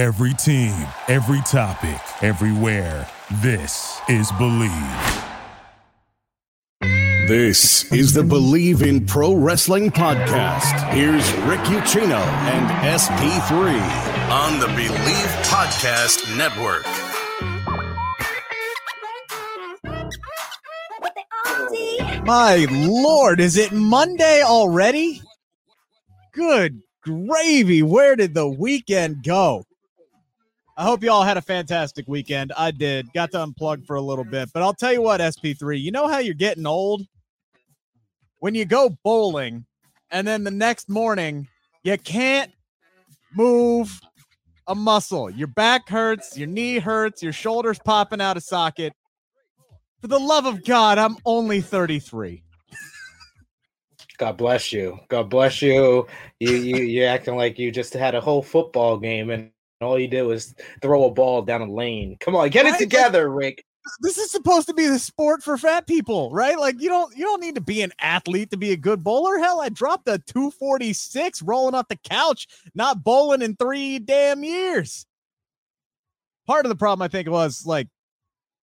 Every team, every topic, everywhere. This is Bleav. This is the Bleav in Pro Wrestling podcast. Here's Rick Ucchino and SP3 on the Bleav Podcast Network. My lord, is it Monday already? Good gravy. Where did the weekend go? I hope you all had a fantastic weekend. I did. Got to unplug for a little bit. But I'll tell you what, SP3, you know how you're getting old? When you go bowling and then the next morning you can't move a muscle. Your back hurts, your knee hurts, your shoulders popping out of socket. For the love of God, I'm only 33. God bless you. God bless you. You you you're acting like you just had a whole football game and all you did was throw a ball down a lane. Come on, get it together, Rick. This is supposed to be the sport for fat people, right? Like you don't you don't need to be an athlete to be a good bowler. Hell, I dropped a 246 rolling off the couch, not bowling in 3 damn years. Part of the problem I think was like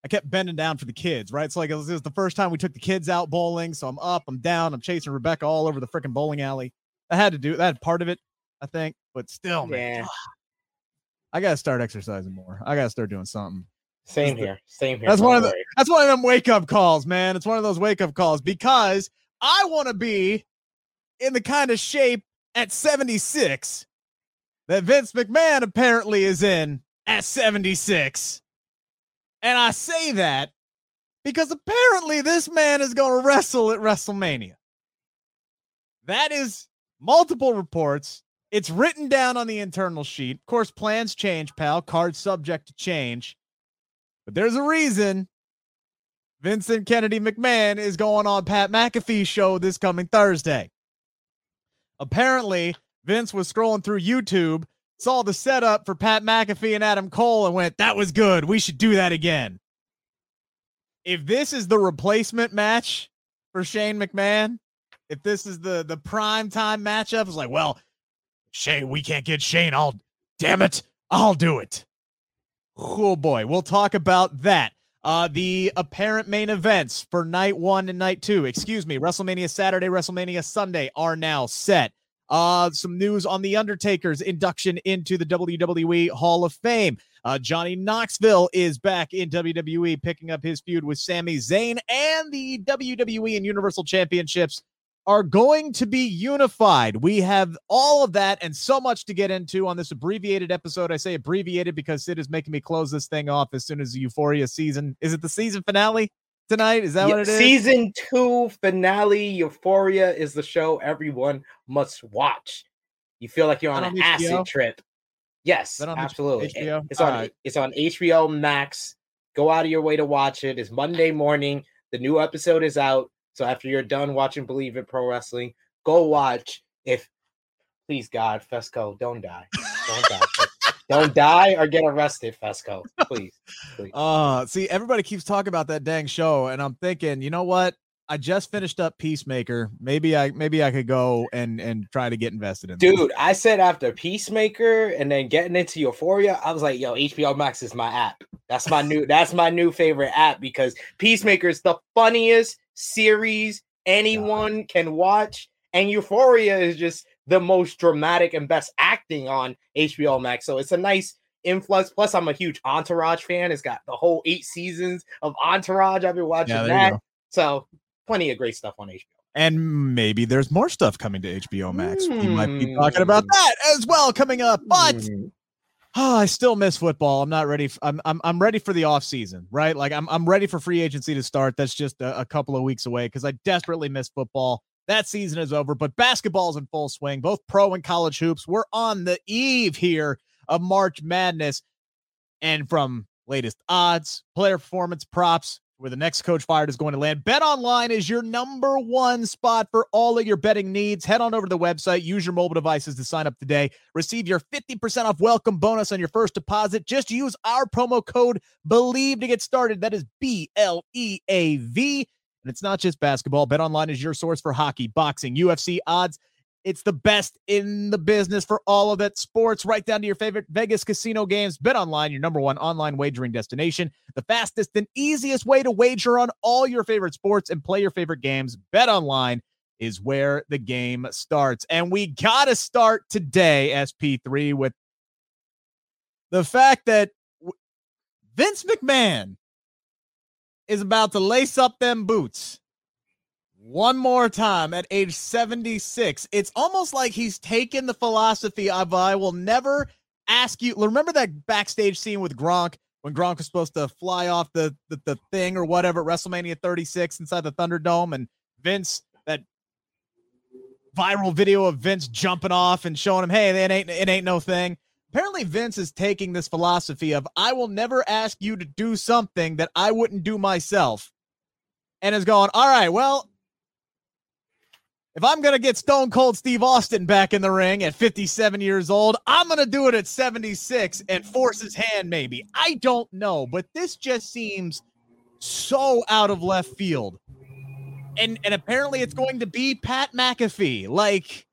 I kept bending down for the kids, right? So like it was, it was the first time we took the kids out bowling, so I'm up, I'm down, I'm chasing Rebecca all over the freaking bowling alley. I had to do that part of it, I think, but still, man, Yeah, I gotta start exercising more. I gotta start doing something. same here. Same here. That's one of the that's one of them wake up calls, man. It's one of those wake up calls because I want to be in the kind of shape at 76 that Vince McMahon apparently is in at 76. And I say that because apparently this man is going to wrestle at WrestleMania. That is multiple reports. It's written down on the internal sheet. Of course, plans change, pal. Cards subject to change. But there's a reason Vincent Kennedy McMahon is going on Pat McAfee's show this coming Thursday. Apparently, Vince was scrolling through YouTube, saw the setup for Pat McAfee and Adam Cole, and went, That was good. We should do that again. If this is the replacement match for Shane McMahon, if this is the the prime time matchup, it's like, well, Shane, we can't get Shane. I'll damn it, I'll do it. Oh boy, we'll talk about that. Uh, the apparent main events for night one and night two, excuse me, WrestleMania Saturday, WrestleMania Sunday are now set. Uh, some news on the Undertaker's induction into the WWE Hall of Fame. Uh, Johnny Knoxville is back in WWE, picking up his feud with Sami Zayn, and the WWE and Universal Championships are going to be unified. We have all of that and so much to get into on this abbreviated episode. I say abbreviated because Sid is making me close this thing off as soon as the Euphoria season. Is it the season finale tonight? Is that Yeah, what it is? Season two finale, Euphoria is the show everyone must watch. You feel like you're on That an on acid trip. Yes, on absolutely. HBO? It's on Alright. it's on HBO Max. Go out of your way to watch it. It's Monday morning. The new episode is out. So after you're done watching Bleav It Pro Wrestling, go watch. If please God, Fezco, don't die. Don't die. don't die or get arrested, Fezco. Please. Please. Uh, see, everybody keeps talking about that dang show, and I'm thinking, you know what? I just finished up Peacemaker. Maybe I maybe I could go and and try to get invested in. that. Dude, I said after Peacemaker and then getting into Euphoria, I was like, yo, HBO Max is my app. That's my new that's my new favorite app because Peacemaker is the funniest series anyone can watch. And Euphoria is just the most dramatic and best acting on HBO Max. So it's a nice influx. Plus, I'm a huge Entourage fan. It's got the whole eight seasons of Entourage. I've been watching Yeah, that. So plenty of great stuff on HBO. And maybe there's more stuff coming to HBO Max. We might be talking about that as well coming up. But Mm. Oh, I still miss football. I'm not ready. f- I'm I'm I'm ready for the off season, right? Like I'm I'm ready for free agency to start. That's just a, a couple of weeks away because I desperately miss football. That season is over, but basketball's in full swing. Both pro and college hoops. We're on the eve here of March Madness, and from latest odds, player performance props, where the next coach fired is going to land. Bet online is your number one spot for all of your betting needs. Head on over to the website, use your mobile devices to sign up today. Receive your 50% off welcome bonus on your first deposit. Just use our promo code BLEAV to get started. That is B L E A V. And it's not just basketball. Bet online is your source for hockey, boxing, UFC odds, It's the best in the business for all of it. Sports, right down to your favorite Vegas casino games. Bet online, your number one online wagering destination. The fastest and easiest way to wager on all your favorite sports and play your favorite games. Bet online is where the game starts. And we got to start today, SP3, with the fact that Vince McMahon is about to lace up them boots one more time at age 76. It's almost like he's taken the philosophy of I will never ask you. Remember that backstage scene with Gronk when Gronk was supposed to fly off the, the, the thing or whatever WrestleMania 36 inside the Thunderdome and Vince that viral video of Vince jumping off and showing him, hey, it ain't it ain't no thing. Apparently, Vince is taking this philosophy of I will never ask you to do something that I wouldn't do myself. And is going, all right, well, if I'm going to get Stone Cold Steve Austin back in the ring at 57 years old, I'm going to do it at 76 and force his hand, maybe. I don't know, but this just seems so out of left field. And and apparently it's going to be Pat McAfee. Like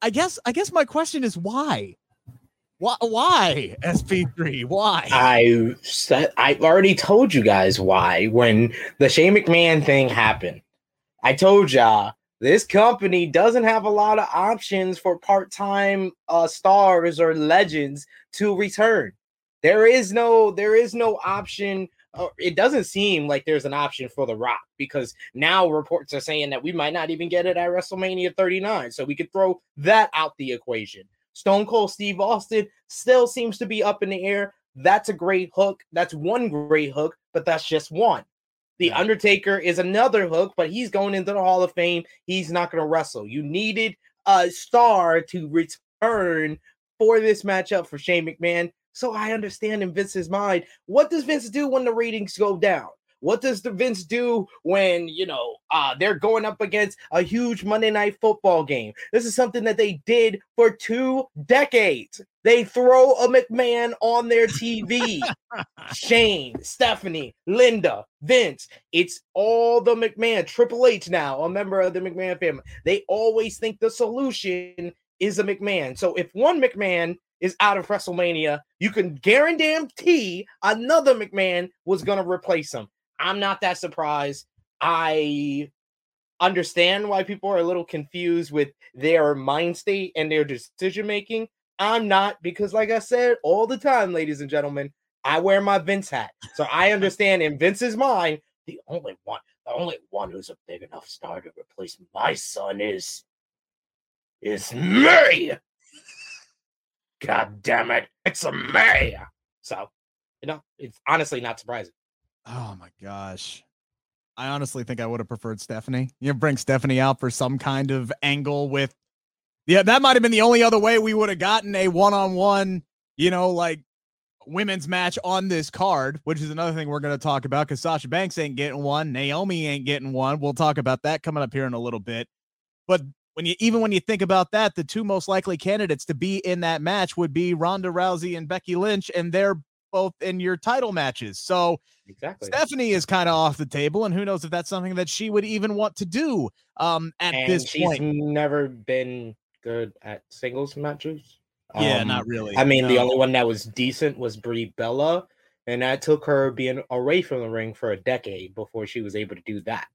I guess I guess my question is why? Why why SP3? Why? I said I've already told you guys why when the Shane McMahon thing happened. I told y'all this company doesn't have a lot of options for part-time uh, stars or legends to return. There is no there is no option. It doesn't seem like there's an option for The Rock because now reports are saying that we might not even get it at WrestleMania 39. So we could throw that out the equation. Stone Cold Steve Austin still seems to be up in the air. That's a great hook. That's one great hook, but that's just one. The Undertaker is another hook, but he's going into the Hall of Fame. He's not going to wrestle. You needed a star to return for this matchup for Shane McMahon. So I understand in Vince's mind, what does Vince do when the ratings go down? What does the Vince do when you know uh, they're going up against a huge Monday night football game? This is something that they did for two decades. They throw a McMahon on their TV. Shane, Stephanie, Linda, Vince. It's all the McMahon. Triple H now, a member of the McMahon family. They always think the solution is a McMahon. So if one McMahon is out of WrestleMania, you can guarantee another McMahon was going to replace him. I'm not that surprised. I understand why people are a little confused with their mind state and their decision making. I'm not because, like I said all the time, ladies and gentlemen, I wear my Vince hat. So I understand in Vince's mind, the only one, the only one who's a big enough star to replace my son is is me. God damn it, it's a me. So, you know, it's honestly not surprising. Oh my gosh. I honestly think I would have preferred Stephanie. You bring Stephanie out for some kind of angle with Yeah, that might have been the only other way we would have gotten a one-on-one, you know, like women's match on this card, which is another thing we're going to talk about cuz Sasha Banks ain't getting one, Naomi ain't getting one. We'll talk about that coming up here in a little bit. But when you even when you think about that, the two most likely candidates to be in that match would be Ronda Rousey and Becky Lynch and they're both in your title matches. So exactly. Stephanie is kind of off the table, and who knows if that's something that she would even want to do um, at and this she's point. She's never been good at singles matches. Yeah, Um, not really. I mean, the only one that was decent was Brie Bella, and that took her being away from the ring for a decade before she was able to do that.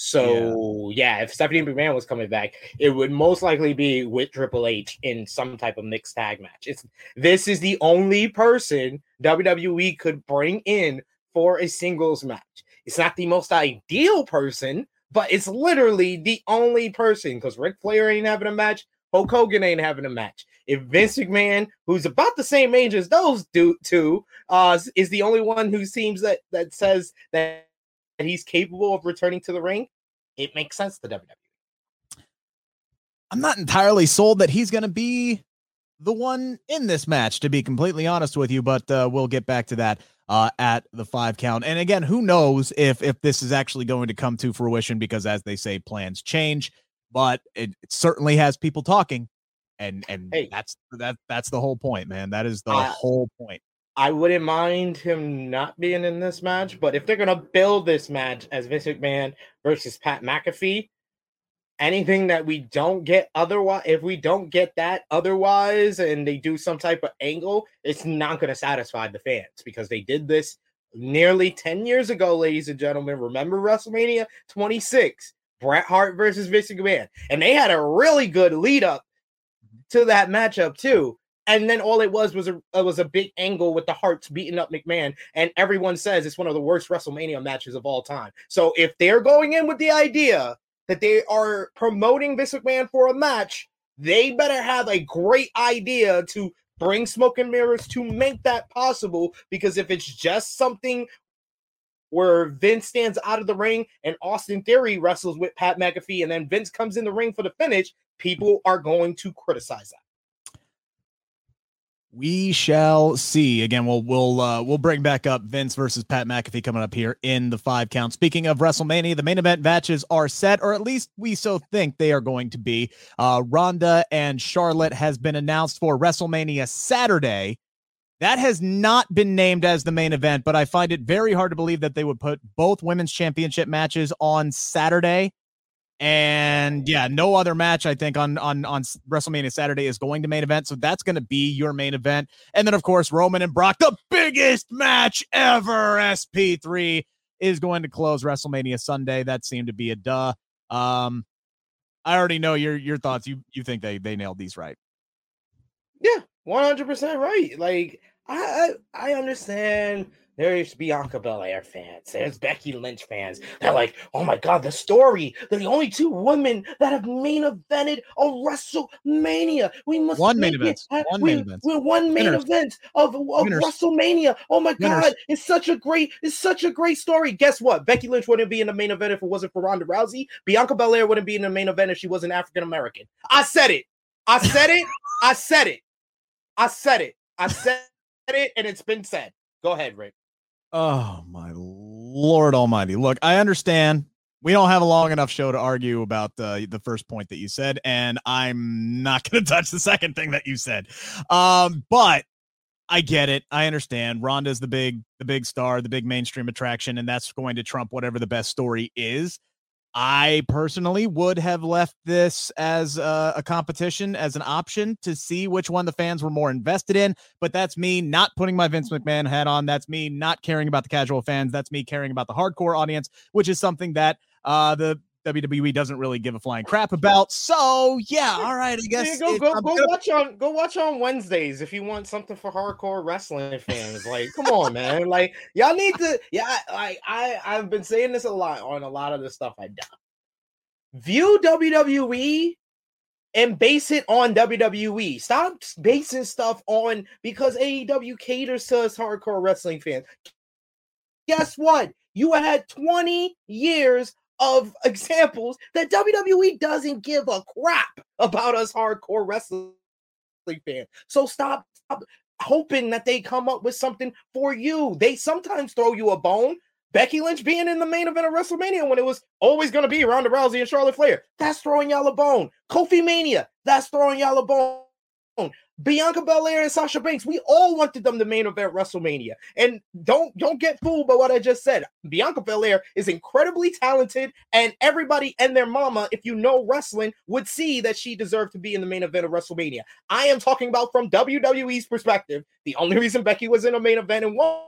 So yeah, if Stephanie McMahon was coming back, it would most likely be with Triple H in some type of mixed tag match. It's this is the only person WWE could bring in for a singles match. It's not the most ideal person, but it's literally the only person because Ric Flair ain't having a match, Hulk Hogan ain't having a match. If Vince McMahon, who's about the same age as those two, uh, is the only one who seems that that says that he's capable of returning to the ring, it makes sense to WWE. I'm not entirely sold that he's going to be the one in this match, to be completely honest with you. But uh, we'll get back to that uh, at the five count. And again, who knows if if this is actually going to come to fruition? Because as they say, plans change. But it, it certainly has people talking, and and Hey. that's that that's the whole point, man. That is the Uh, whole point. I wouldn't mind him not being in this match, but if they're gonna build this match as Vince McMahon versus Pat McAfee, anything that we don't get otherwise, if we don't get that otherwise, and they do some type of angle, it's not to satisfy the fans because they did this nearly 10 years ago, ladies and gentlemen. Remember WrestleMania 26, Bret Hart versus Vince McMahon, and they had a really good lead up to that matchup too. And then all it was was a uh, was a big angle with the hearts beating up McMahon, and everyone says it's one of the worst WrestleMania matches of all time. So if they're going in with the idea that they are promoting Vince McMahon for a match, they better have a great idea to bring smoke and mirrors to make that possible. Because if it's just something where Vince stands out of the ring and Austin Theory wrestles with Pat McAfee, and then Vince comes in the ring for the finish, people are going to criticize that. We shall see. Again, we'll we'll uh, we'll bring back up Vince versus Pat McAfee coming up here in the five count. Speaking of WrestleMania, the main event matches are set, or at least we so think they are going to be. Uh, Ronda and Charlotte has been announced for WrestleMania Saturday. That has not been named as the main event, but I find it very hard to believe that they would put both women's championship matches on Saturday. And yeah, no other match I think on on on WrestleMania Saturday is going to main event, so that's going to be your main event. And then of course Roman and Brock, the biggest match ever. SP3 is going to close WrestleMania Sunday. That seemed to be a duh. Um, I already know your your thoughts. You you think they they nailed these right? Yeah, one hundred percent right. Like I I understand there's Bianca Belair fans. There's Becky Lynch fans. They're like, oh my God, the story. They're the only two women that have main evented a WrestleMania. We must one main event. One we, main event. We're one main Winners. event of, of WrestleMania. Oh my Winners. God, it's such a great, it's such a great story. Guess what? Becky Lynch wouldn't be in the main event if it wasn't for Ronda Rousey. Bianca Belair wouldn't be in the main event if she wasn't African American. I said it. I said it. I said it. I said it. I said it, and it's been said. Go ahead, Rick. Oh my lord almighty. Look, I understand we don't have a long enough show to argue about the the first point that you said and I'm not going to touch the second thing that you said. Um but I get it. I understand. Ronda's the big the big star, the big mainstream attraction and that's going to trump whatever the best story is. I personally would have left this as a, a, competition, as an option to see which one the fans were more invested in. But that's me not putting my Vince McMahon hat on. That's me not caring about the casual fans. That's me caring about the hardcore audience, which is something that uh, the WWE doesn't really give a flying crap about. So yeah, all right, I guess go go, go watch on go watch on Wednesdays if you want something for hardcore wrestling fans. Like, come on, man. Like, y'all need to. Yeah, like I I've been saying this a lot on a lot of the stuff I do. View WWE and base it on WWE. Stop basing stuff on because AEW caters to us hardcore wrestling fans. Guess what? You had 20 years of examples that WWE doesn't give a crap about us hardcore wrestling fans. So stop, stop hoping that they come up with something for you. They sometimes throw you a bone. Becky Lynch being in the main event of WrestleMania when it was always going to be Ronda Rousey and Charlotte Flair. That's throwing y'all a bone. Kofi Mania. That's throwing y'all a bone. Bianca Belair and Sasha Banks, we all wanted them to main event WrestleMania. And don't don't get fooled by what I just said. Bianca Belair is incredibly talented, and everybody and their mama, if you know wrestling, would see that she deserved to be in the main event of WrestleMania. I am talking about from WWE's perspective. The only reason Becky was in a main event and won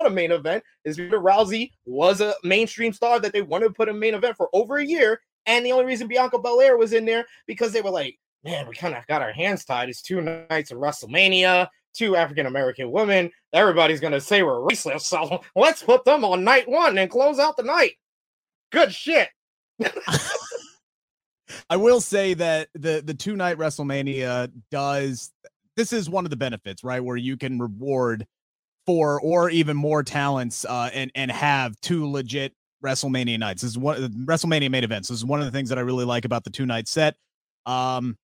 a main event is because Rousey was a mainstream star that they wanted to put in main event for over a year. And the only reason Bianca Belair was in there because they were like, man, we kind of got our hands tied. It's two nights of WrestleMania, two African American women. Everybody's to say we're racist. So let's put them on night one and close out the night. Good shit. I will say that the the two night WrestleMania does this is one of the benefits, right? Where you can reward for or even more talents uh, and and have two legit WrestleMania nights. This is one WrestleMania main events. This is one of the things that I really like about the two night set. Um,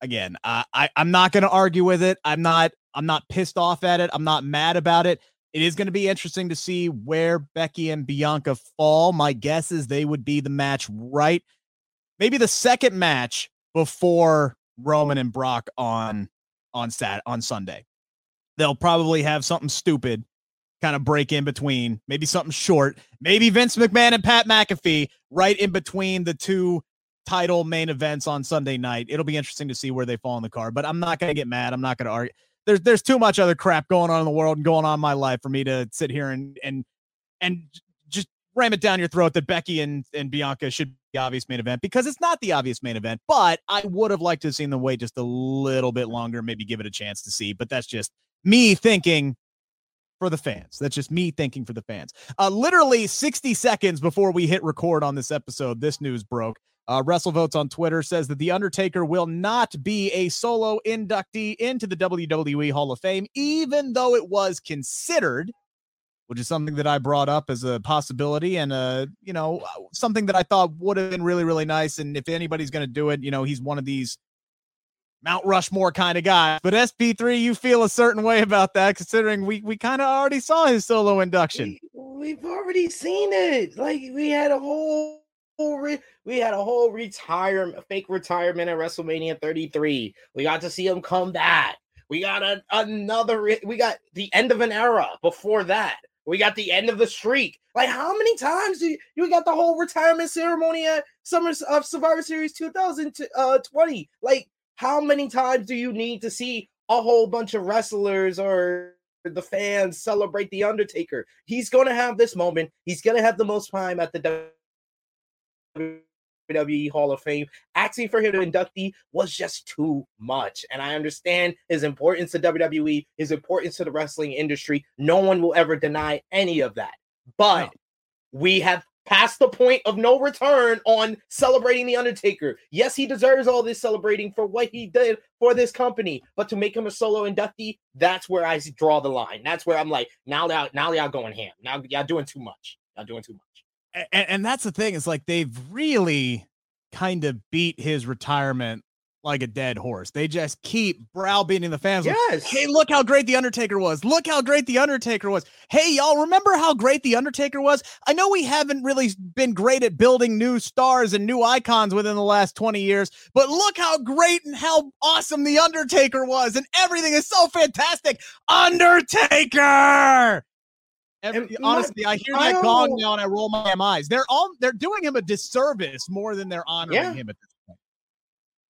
again, uh, I I'm not going to argue with it. I'm not I'm not pissed off at it. I'm not mad about it. It is going to be interesting to see where Becky and Bianca fall. My guess is they would be the match right, maybe the second match before Roman and Brock on on Sat on Sunday. They'll probably have something stupid kind of break in between, maybe something short, maybe Vince McMahon and Pat McAfee right in between the two title main events on Sunday night. It'll be interesting to see where they fall in the card, but I'm not going to get mad. I'm not going to argue. There's there's too much other crap going on in the world and going on in my life for me to sit here and and and just ram it down your throat that Becky and and Bianca should be the obvious main event because it's not the obvious main event. But I would have liked to have seen them wait just a little bit longer, maybe give it a chance to see. But that's just me thinking for the fans. That's just me thinking for the fans. Uh, literally 60 seconds before we hit record on this episode, this news broke. Uh, WrestleVotes on Twitter says that The Undertaker will not be a solo inductee into the WWE Hall of Fame, even though it was considered, which is something that I brought up as a possibility and, uh, you know, something that I thought would have been really, really nice. And if anybody's going to do it, you know, he's one of these Mount Rushmore kind of guy. But SP3, you feel a certain way about that, considering we we kind of already saw his solo induction. We, have already seen it. Like we had a whole re, we had a whole retirement, fake retirement at WrestleMania 33. We got to see him come back. We got a, another. We got the end of an era before that. We got the end of the streak. Like, how many times do you, you got the whole retirement ceremony at Summer of Survivor Series 2020? Uh, like, how many times do you need to see a whole bunch of wrestlers or the fans celebrate the Undertaker? He's going to have this moment. He's going to have the most time at the WWE Hall of Fame. Asking for him to inductee was just too much. And I understand his importance to WWE, his importance to the wrestling industry. No one will ever deny any of that. But no. we have past the point of no return on celebrating the Undertaker. Yes, he deserves all this celebrating for what he did for this company, but to make him a solo inductee, that's where I draw the line. That's where I'm like, now y'all, now y'all going ham. Now y'all doing too much. Y'all doing too much. And, and that's the thing. Is like they've really kind of beat his retirement like a dead horse. They just keep browbeating the fans. Yes. Like, hey, look how great the Undertaker was. Look how great the Undertaker was. Hey, y'all, remember how great the Undertaker was? I know we haven't really been great at building new stars and new icons within the last 20 years, but look how great and how awesome the Undertaker was, and everything is so fantastic. Undertaker. Every, honestly, I hear that gong now and I roll my eyes. They're all they're doing him a disservice more than they're honoring yeah. him at this point.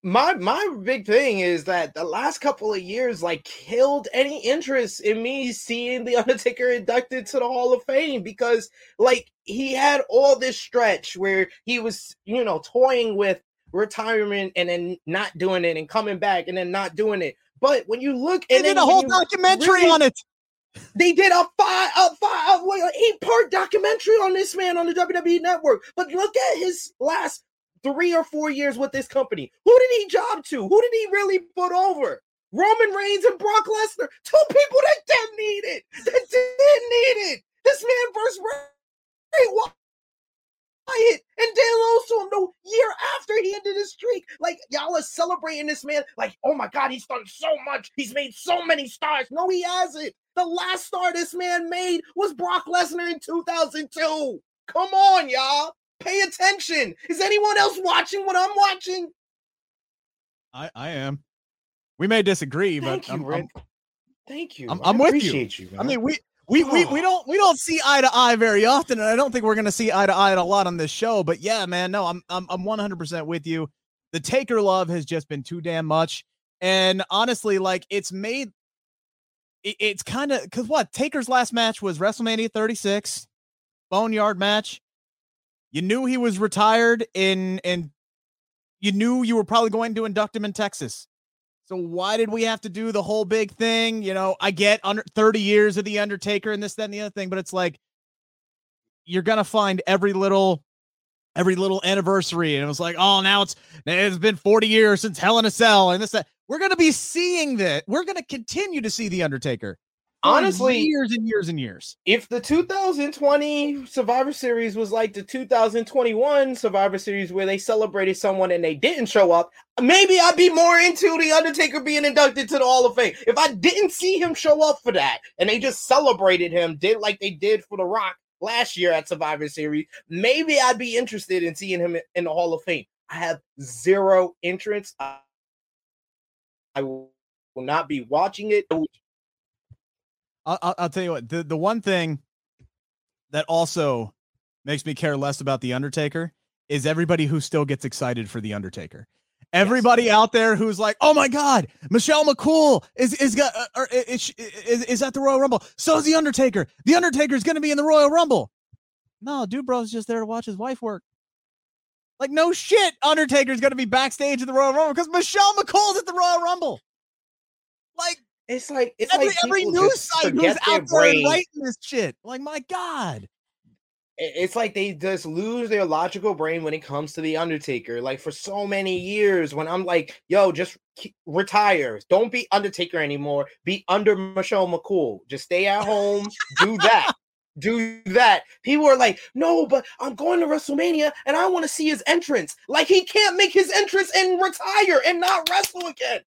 my my big thing is that the last couple of years like killed any interest in me seeing the Undertaker inducted to the Hall of Fame because like he had all this stretch where he was you know toying with retirement and then not doing it and coming back and then not doing it. But when you look, they did a whole documentary really, on it. They did a five, a five, a eight part documentary on this man on the WWE Network. But look at his last three or four years with this company. Who did he job to? Who did he really put over? Roman Reigns and Brock Lesnar, two people that didn't need it, that didn't need it. This man versus Bray Wyatt and Dan Lewis the year after he ended his streak. Like y'all are celebrating this man, like oh my god, he's done so much. He's made so many stars. No, he hasn't. The last star this man made was Brock Lesnar in 2002. Come on, y'all. Pay attention. Is anyone else watching what I'm watching? I I am. We may disagree, Thank but you, I'm. I'm, Thank you. I'm, I'm with you. you I mean, we we, we we don't we don't see eye to eye very often, and I don't think we're gonna see eye to eye a lot on this show. But yeah, man, no, I'm I'm I'm 100 percent with you. The Taker love has just been too damn much, and honestly, like it's made it, it's kind of because what Taker's last match was WrestleMania 36, Boneyard match. You knew he was retired in and you knew you were probably going to induct him in Texas. So why did we have to do the whole big thing? You know, I get under 30 years of the Undertaker and this, that, and the other thing, but it's like you're gonna find every little every little anniversary. And it was like, oh, now it's it's been 40 years since Hell in a Cell, and this that we're gonna be seeing that. We're gonna continue to see the Undertaker honestly years and years and years. If the 2020 Survivor Series was like the 2021 Survivor Series where they celebrated someone and they didn't show up, maybe I'd be more into the Undertaker being inducted to the Hall of Fame. If I didn't see him show up for that and they just celebrated him, did like they did for The Rock last year at Survivor Series, maybe I'd be interested in seeing him in the Hall of Fame. I have zero interest. I will not be watching it. I'll, I'll tell you what the the one thing that also makes me care less about the Undertaker is everybody who still gets excited for the Undertaker. Everybody yes. out there who's like, "Oh my God, Michelle McCool is is got uh, or is, is is at the Royal Rumble. So is the Undertaker. The Undertaker is going to be in the Royal Rumble." No, dude, bro's just there to watch his wife work. Like, no shit, Undertaker's going to be backstage at the Royal Rumble because Michelle McCool's at the Royal Rumble. Like, it's like it's every like every news site who's out there writing this shit. Like, my God it's like they just lose their logical brain when it comes to the Undertaker. Like for so many years, when I'm like, "Yo, just retire. Don't be Undertaker anymore. Be under Michelle McCool. Just stay at home. do that." Do that. People are like, no, but I'm going to WrestleMania and I want to see his entrance. Like he can't make his entrance and retire and not wrestle again.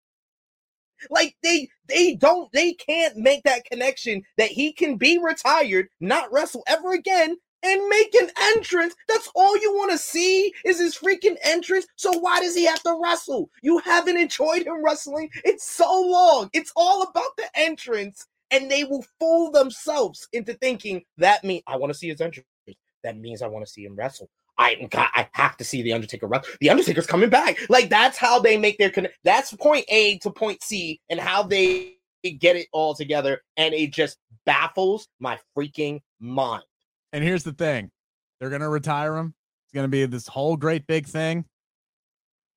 Like they they don't they can't make that connection that he can be retired, not wrestle ever again, and make an entrance. That's all you want to see is his freaking entrance. So why does he have to wrestle? You haven't enjoyed him wrestling. It's so long. It's all about the entrance. And they will fool themselves into thinking that means I want to see his entrance. That means I want to see him wrestle. I I have to see the Undertaker wrestle. The Undertaker's coming back. Like that's how they make their. That's point A to point C, and how they get it all together. And it just baffles my freaking mind. And here's the thing they're to retire him. It's to be this whole great big thing.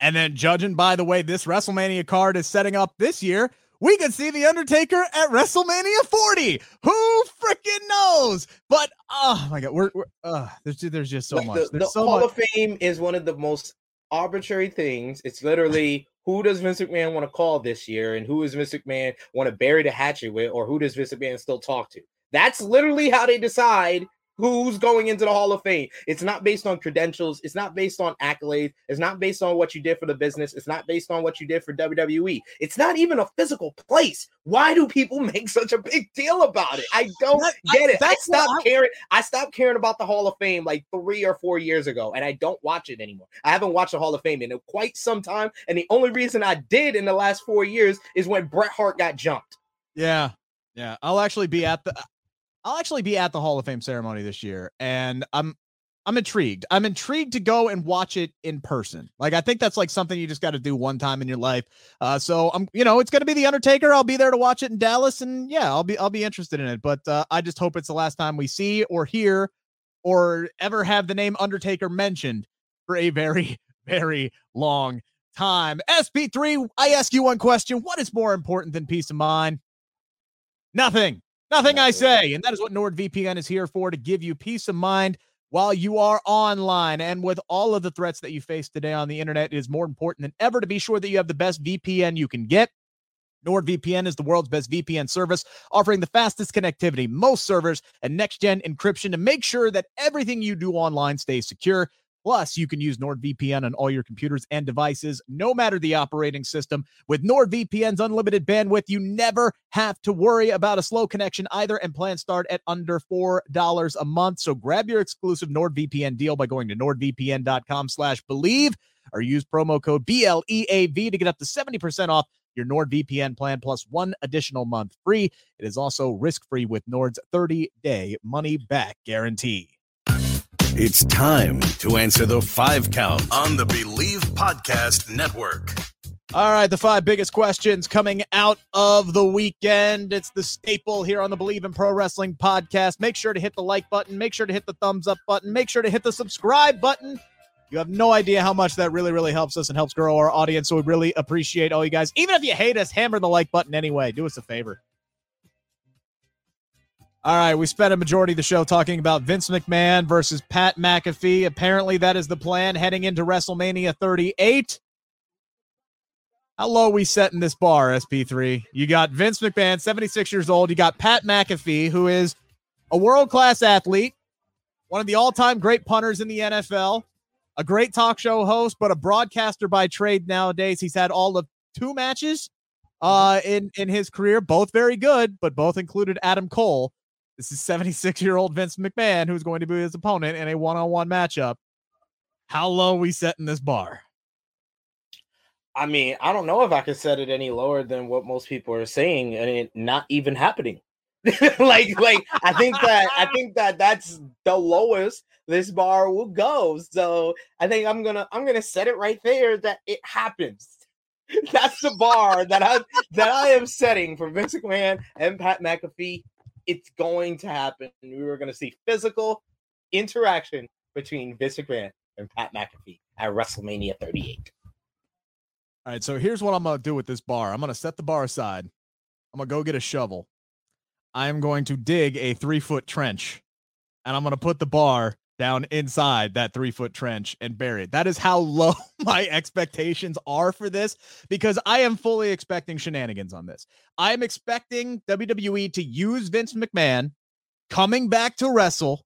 And then, judging by the way this WrestleMania card is setting up this year, we could see The Undertaker at WrestleMania 40. Who freaking knows? But oh my God, we're, we're uh, there's, there's just so like much. The, the so Hall much. of Fame is one of the most arbitrary things. It's literally who does Vince McMahon want to call this year, and who does Vince McMahon want to bury the hatchet with, or who does Vince McMahon still talk to? That's literally how they decide who's going into the Hall of Fame. It's not based on credentials. It's not based on accolades. It's not based on what you did for the business. It's not based on what you did for WWE. It's not even a physical place. Why do people make such a big deal about it? I don't get it. I stopped caring. I stopped caring about the Hall of Fame like three or four years ago, and I don't watch it anymore. I haven't watched the Hall of Fame in quite some time, and the only reason I did in the last four years is when Bret Hart got jumped. Yeah, yeah. I'll actually be at the I'll actually be at the Hall of Fame ceremony this year, and I'm I'm intrigued. I'm intrigued to go and watch it in person. Like I think that's like something you just got to do one time in your life. Uh, so I'm, you know, it's gonna be the Undertaker. I'll be there to watch it in Dallas, and yeah, I'll be I'll be interested in it. But uh, I just hope it's the last time we see or hear or ever have the name Undertaker mentioned for a very very long time. SP3, I ask you one question: What is more important than peace of mind? Nothing. Nothing I say. And that is what NordVPN is here for to give you peace of mind while you are online. And with all of the threats that you face today on the internet, it is more important than ever to be sure that you have the best VPN you can get. NordVPN is the world's best VPN service, offering the fastest connectivity, most servers, and next gen encryption to make sure that everything you do online stays secure. Plus, you can use NordVPN on all your computers and devices, no matter the operating system. With NordVPN's unlimited bandwidth, you never have to worry about a slow connection either, and plans start at under $4 a month. So grab your exclusive NordVPN deal by going to nordvpn.com slash bleav or use promo code BLEAV to get up to 70% off your NordVPN plan plus one additional month free. It is also risk-free with Nord's 30-day money-back guarantee. It's time to answer the five count on the Bleav Podcast Network. All right, the five biggest questions coming out of the weekend. It's the staple here on the Bleav in Pro Wrestling podcast. Make sure to hit the like button, make sure to hit the thumbs up button, make sure to hit the subscribe button. You have no idea how much that really, really helps us and helps grow our audience. So we really appreciate all you guys. Even if you hate us, hammer the like button anyway. Do us a favor. All right, we spent a majority of the show talking about Vince McMahon versus Pat McAfee. Apparently, that is the plan heading into WrestleMania 38. How low we setting this bar, SP3? You got Vince McMahon, 76 years old. You got Pat McAfee, who is a world class athlete, one of the all time great punters in the NFL, a great talk show host, but a broadcaster by trade nowadays. He's had all of two matches uh, in in his career, both very good, but both included Adam Cole. This is 76 year old Vince McMahon who's going to be his opponent in a one on one matchup. How low we setting this bar? I mean, I don't know if I could set it any lower than what most people are saying, and it not even happening. like, like I think that I think that that's the lowest this bar will go. So I think I'm gonna I'm gonna set it right there that it happens. That's the bar that I that I am setting for Vince McMahon and Pat McAfee. It's going to happen. We were going to see physical interaction between Vince McMahon and Pat McAfee at WrestleMania 38. All right, so here's what I'm gonna do with this bar. I'm gonna set the bar aside. I'm gonna go get a shovel. I am going to dig a three foot trench, and I'm gonna put the bar down inside that three foot trench and bury it. That is how low my expectations are for this because I am fully expecting shenanigans on this. I am expecting WWE to use Vince McMahon coming back to wrestle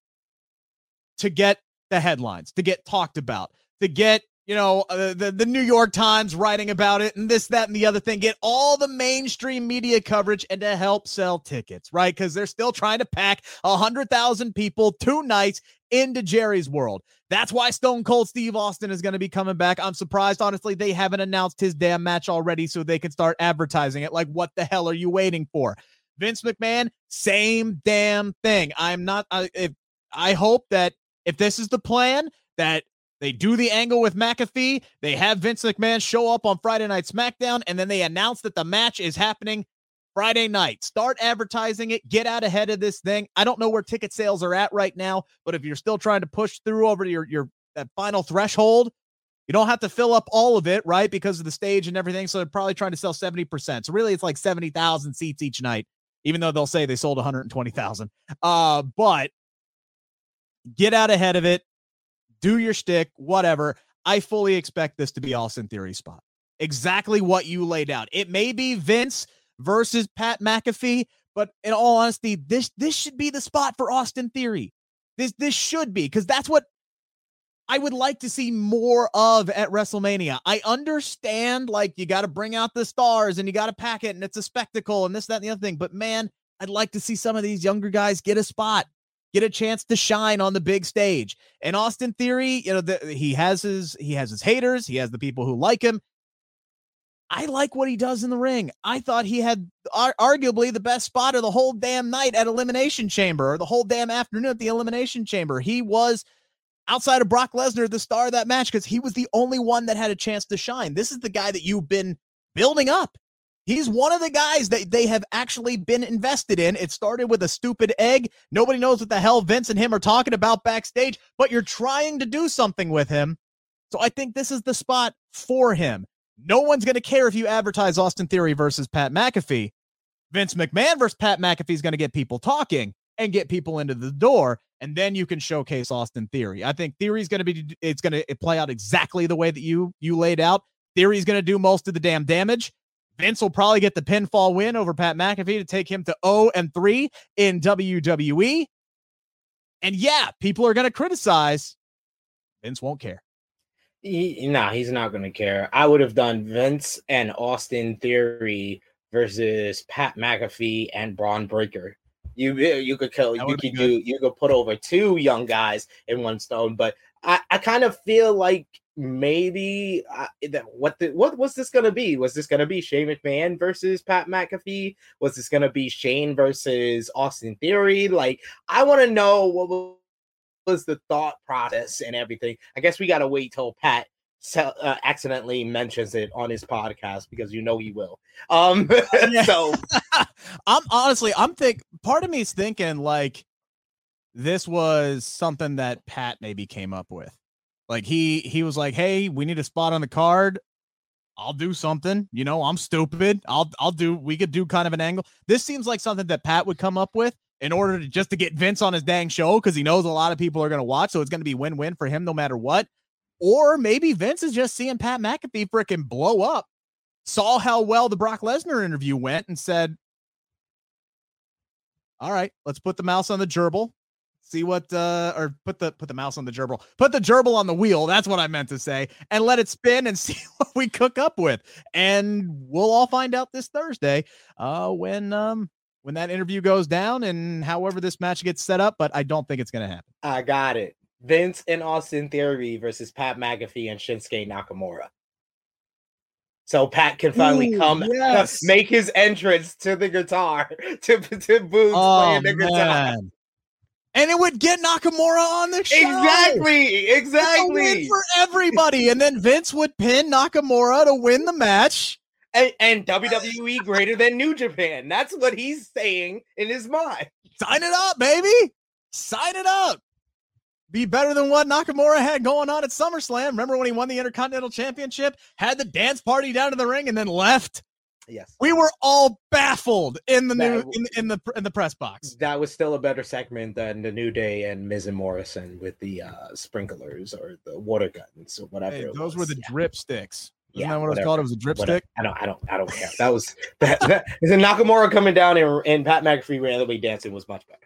to get the headlines, to get talked about, to get you know, uh, the, the New York Times writing about it and this, that, and the other thing, get all the mainstream media coverage and to help sell tickets, right? Because they're still trying to pack a 100,000 people two nights into Jerry's world. That's why Stone Cold Steve Austin is going to be coming back. I'm surprised, honestly, they haven't announced his damn match already so they can start advertising it. Like, what the hell are you waiting for? Vince McMahon, same damn thing. I'm not, I, if, I hope that if this is the plan, that they do the angle with McAfee. They have Vince McMahon show up on Friday Night SmackDown, and then they announce that the match is happening Friday night. Start advertising it. Get out ahead of this thing. I don't know where ticket sales are at right now, but if you're still trying to push through over your your that final threshold, you don't have to fill up all of it, right? Because of the stage and everything. So they're probably trying to sell 70%. So really it's like 70,000 seats each night, even though they'll say they sold 120,000. Uh, but get out ahead of it do your stick, whatever. I fully expect this to be Austin Theory spot. Exactly what you laid out. It may be Vince versus Pat McAfee, but in all honesty, this this should be the spot for Austin Theory. This this should be because that's what I would like to see more of at WrestleMania. I understand like you got to bring out the stars and you got to pack it and it's a spectacle and this that and the other thing, but man, I'd like to see some of these younger guys get a spot get a chance to shine on the big stage. And Austin Theory, you know, the, he has his he has his haters, he has the people who like him. I like what he does in the ring. I thought he had ar- arguably the best spot of the whole damn night at Elimination Chamber or the whole damn afternoon at the Elimination Chamber. He was outside of Brock Lesnar the star of that match because he was the only one that had a chance to shine. This is the guy that you've been building up. He's one of the guys that they have actually been invested in. It started with a stupid egg. Nobody knows what the hell Vince and him are talking about backstage, but you're trying to do something with him. So I think this is the spot for him. No one's going to care if you advertise Austin Theory versus Pat McAfee. Vince McMahon versus Pat McAfee is going to get people talking and get people into the door, and then you can showcase Austin Theory. I think Theory is going to be it's going to play out exactly the way that you you laid out. Theory is going to do most of the damn damage. Vince will probably get the pinfall win over Pat McAfee to take him to 0 and 3 in WWE. And yeah, people are going to criticize. Vince won't care. He, nah, he's not going to care. I would have done Vince and Austin Theory versus Pat McAfee and Bron Breakker. You eh, you could kill you could do you could put over two young guys in one stone, but I, I kind of feel like maybe uh, what the, what was this going to be? Was this going to be Shane McMahon versus Pat McAfee? Was this going to be Shane versus Austin Theory? Like, I want to know what was the thought process and everything. I guess we got to wait till Pat uh, accidentally mentions it on his podcast because you know he will. Um, so I'm honestly, I'm think part of me is thinking like this was something that Pat maybe came up with like he he was like, "Hey, we need a spot on the card. I'll do something. You know, I'm stupid. I'll I'll do. We could do kind of an angle. This seems like something that Pat would come up with in order to just to get Vince on his dang show because he knows a lot of people are going to watch, so it's going to be win win for him no matter what. Or maybe Vince is just seeing Pat McAfee freaking blow up, saw how well the Brock Lesnar interview went, and said, "All right, let's put the mouse on the gerbil see what uh or put the put the mouse on the gerbil. Put the gerbil on the wheel that's what i meant to say and let it spin and see what we cook up with. And we'll all find out this thursday uh when um when that interview goes down and however this match gets set up but i don't think it's gonna happen. I got it. Vince and austin theory versus pat mcafee and shinsuke nakamura. So Pat can finally Ooh, come yes. make his entrance to the guitar to to Boogs Oh playing the guitar. And it would get Nakamura on the show. Exactly, a win exactly. for everybody. And then Vince would pin Nakamura to win the match. And, and WWE greater than New Japan. That's what he's saying in his mind. Sign it up, baby. Sign it up. Be better than what Nakamura had going on at SummerSlam. Remember when he won the Intercontinental Championship, had the dance party down to the ring, and then left? Yes. We were all baffled in the new in, in the in the press box. That was still a better segment than the New Day and Miz and Morrison with the uh, sprinklers or the water guns or whatever. Hey, those were the Yeah. drip sticks. Isn't Yeah, that what it was called? It was a dripstick. Whatever. I don't, I don't, I don't care. That was that. that is Nakamura coming down and, and Pat McAfee randomly dancing was much better.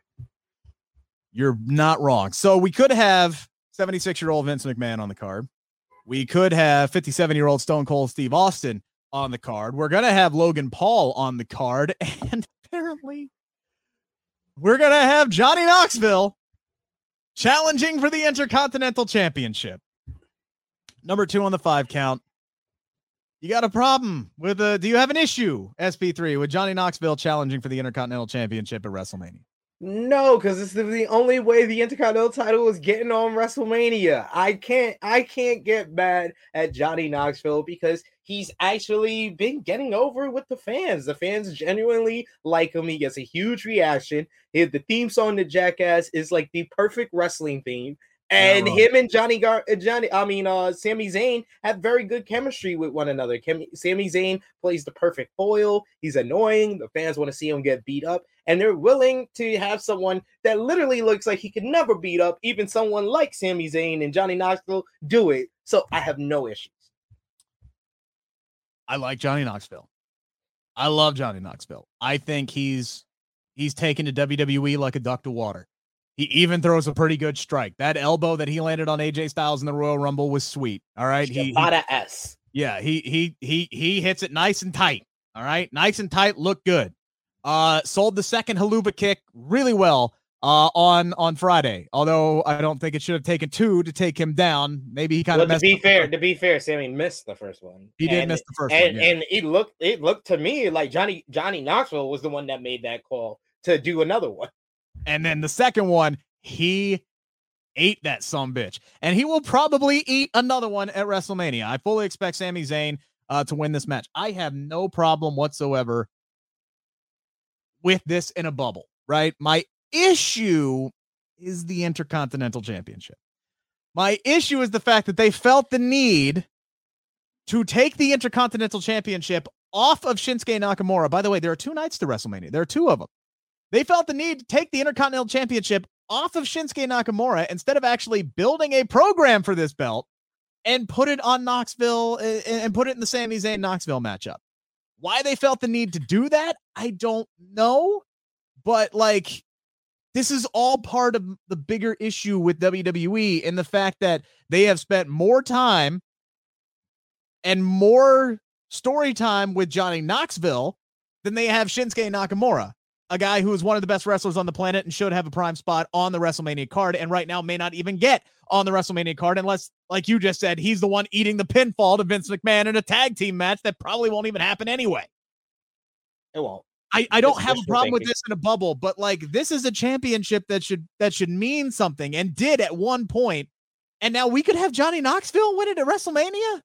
You're not wrong. So we could have 76 year old Vince McMahon on the card. We could have 57 year old Stone Cold Steve Austin on the card. We're going to have Logan Paul on the card. And apparently, we're going to have Johnny Knoxville challenging for the Intercontinental Championship. Number two on the five count. You got a problem with a, do you have an issue, SP3, with Johnny Knoxville challenging for the Intercontinental Championship at WrestleMania? No, because it's the, the only way the Intercontinental title is getting on WrestleMania. I can't, I can't get mad at Johnny Knoxville because he's actually been getting over with the fans. The fans genuinely like him. He gets a huge reaction. He- The theme song to Jackass is like the perfect wrestling theme. And him and Johnny Gar, uh, Johnny, I mean, uh, Sami Zayn have very good chemistry with one another. Cam- Sami Zayn plays the perfect foil. He's annoying. The fans want to see him get beat up, and they're willing to have someone that literally looks like he could never beat up, even someone like Sami Zayn and Johnny Knoxville do it. So I have no issues. I like Johnny Knoxville. I love Johnny Knoxville. I think he's he's taken to WWE like a duck to water. He even throws a pretty good strike. That elbow that he landed on AJ Styles in the Royal Rumble was sweet. All right. He, he S. yeah, he he he he hits it nice and tight. All right. Nice and tight, look good. Uh sold the second Helluva kick really well uh on on Friday. Although I don't think it should have taken two to take him down. Maybe he kind Well, of to be the fair, first- to be fair, Sami missed the first one. He did And- miss the first and one. yeah. and it looked it looked to me like Johnny Johnny Knoxville was the one that made that call to do another one. And then the second one, he ate that some bitch. And he will probably eat another one at WrestleMania. I fully expect Sami Zayn uh, to win this match. I have no problem whatsoever with this in a bubble, right? My issue is the Intercontinental Championship. My issue is the fact that they felt the need to take the Intercontinental Championship off of Shinsuke Nakamura. By the way, there are two nights to WrestleMania. There are two of them. They felt the need to take the Intercontinental Championship off of Shinsuke Nakamura instead of actually building a program for this belt and put it on Knoxville and put it in the Sami Zayn Knoxville matchup. Why they felt the need to do that, I don't know. But like, this is all part of the bigger issue with WWE and the fact that they have spent more time and more story time with Johnny Knoxville than they have Shinsuke Nakamura, a guy who is one of the best wrestlers on the planet and should have a prime spot on the WrestleMania card, and right now may not even get on the WrestleMania card unless, like you just said, he's the one eating the pinfall to Vince McMahon in a tag team match that probably won't even happen anyway. It won't. I, I don't have a problem with this in a bubble, but like this is a championship that should that should mean something and did at one point, and now we could have Johnny Knoxville win it at WrestleMania.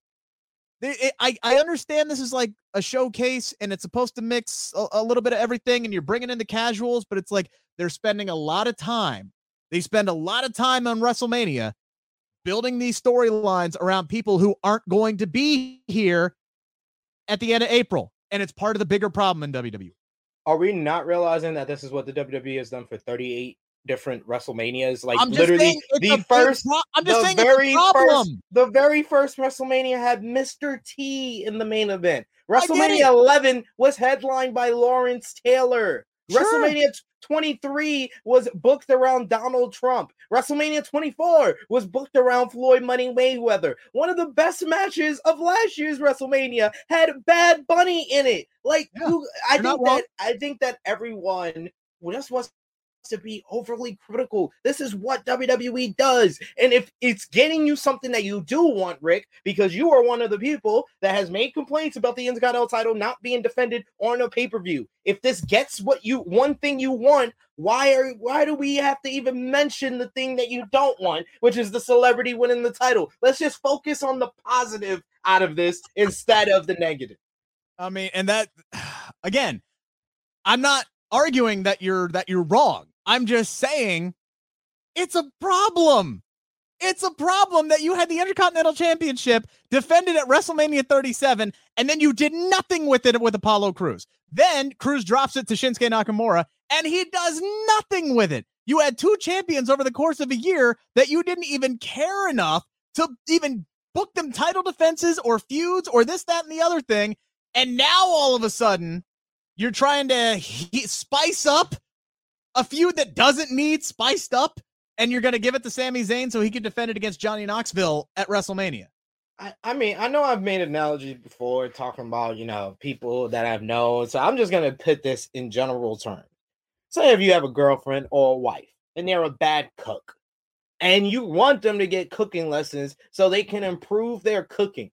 They- it- I I understand this is like a showcase and it's supposed to mix a, a little bit of everything, and you're bringing in the casuals, but it's like they're spending a lot of time. They spend a lot of time on WrestleMania building these storylines around people who aren't going to be here at the end of April, and it's part of the bigger problem in. WWE. Are we not realizing that this is what the WWE has done for 38 different WrestleManias? Like literally the first pro- I'm just the saying very it's a problem. first the very first WrestleMania had Mr. T in the main event. WrestleMania 11 was headlined by Lawrence Taylor. Sure. WrestleMania 23 was booked around Donald Trump. WrestleMania 24 was booked around Floyd Money Mayweather. One of the best matches of last year's WrestleMania had Bad Bunny in it. Like Yeah, who, I think that I think that everyone just wants to be overly critical. This is what WWE does. And if it's getting you something that you do want, Rick, because you are one of the people that has made complaints about the Intercontinental title not being defended on a pay-per-view. If this gets what you one thing you want, why are why do we have to even mention the thing that you don't want, which is the celebrity winning the title? Let's just focus on the positive out of this instead of the negative. I mean, and that again, I'm not arguing that you're that you're wrong. I'm just saying it's a problem. It's a problem that you had the Intercontinental Championship defended at WrestleMania 37, and then you did nothing with it with Apollo Crews. Then Crews drops it to Shinsuke Nakamura, and he does nothing with it. You had two champions over the course of a year that you didn't even care enough to even book them title defenses or feuds or this, that, and the other thing. And now all of a sudden, you're trying to he- spice up a feud that doesn't need spiced up, and you're going to give it to Sami Zayn so he can defend it against Johnny Knoxville at WrestleMania. I, I mean, I know I've made analogies before talking about, you know, people that I've known. So I'm just going to put this in general terms. Say if you have a girlfriend or a wife and they're a bad cook and you want them to get cooking lessons so they can improve their cooking.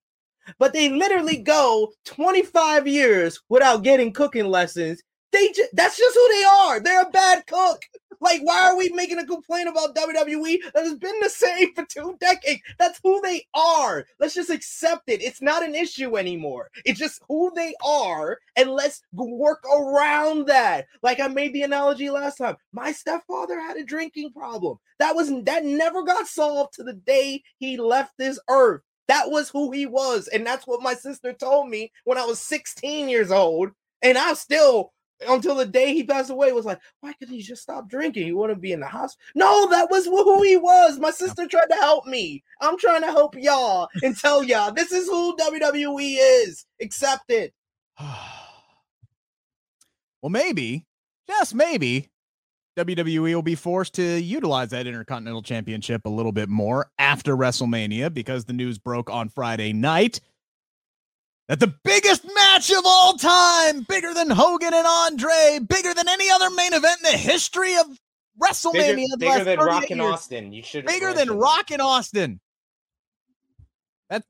But they literally go 25 years without getting cooking lessons they just, that's just who they are. They're a bad cook. Like, why are we making a complaint about WWE that has been the same for two decades? That's who they are. Let's just accept it. It's not an issue anymore. It's just who they are, and let's work around that. Like I made the analogy last time. My stepfather had a drinking problem. That was that never got solved to the day he left this earth. That was who he was, and that's what my sister told me when I was 16 years old. And I still until the day he passed away was like, why couldn't he just stop drinking? He wouldn't be in the hospital. No, that was who he was. My sister tried to help me. I'm trying to help y'all and tell y'all this is who WWE is. Accept it. well, maybe, just maybe, WWE will be forced to utilize that Intercontinental Championship a little bit more after WrestleMania because the news broke on Friday night that the biggest match of all time, bigger than Hogan and Andre, bigger than any other main event in the history of WrestleMania, bigger, bigger than Rock and Austin. You should bigger than Rock and Austin. That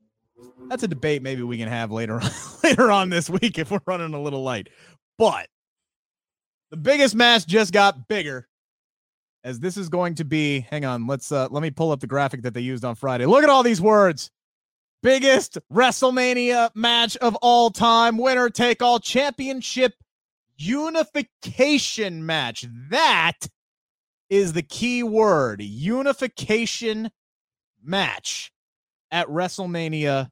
that's a debate maybe we can have later on, later on this week if we're running a little light. But the biggest match just got bigger. As this is going to be, hang on, let's uh let me pull up the graphic that they used on Friday. Look at all these words biggest WrestleMania match of all time, winner take all championship unification match. That is the key word unification match at WrestleMania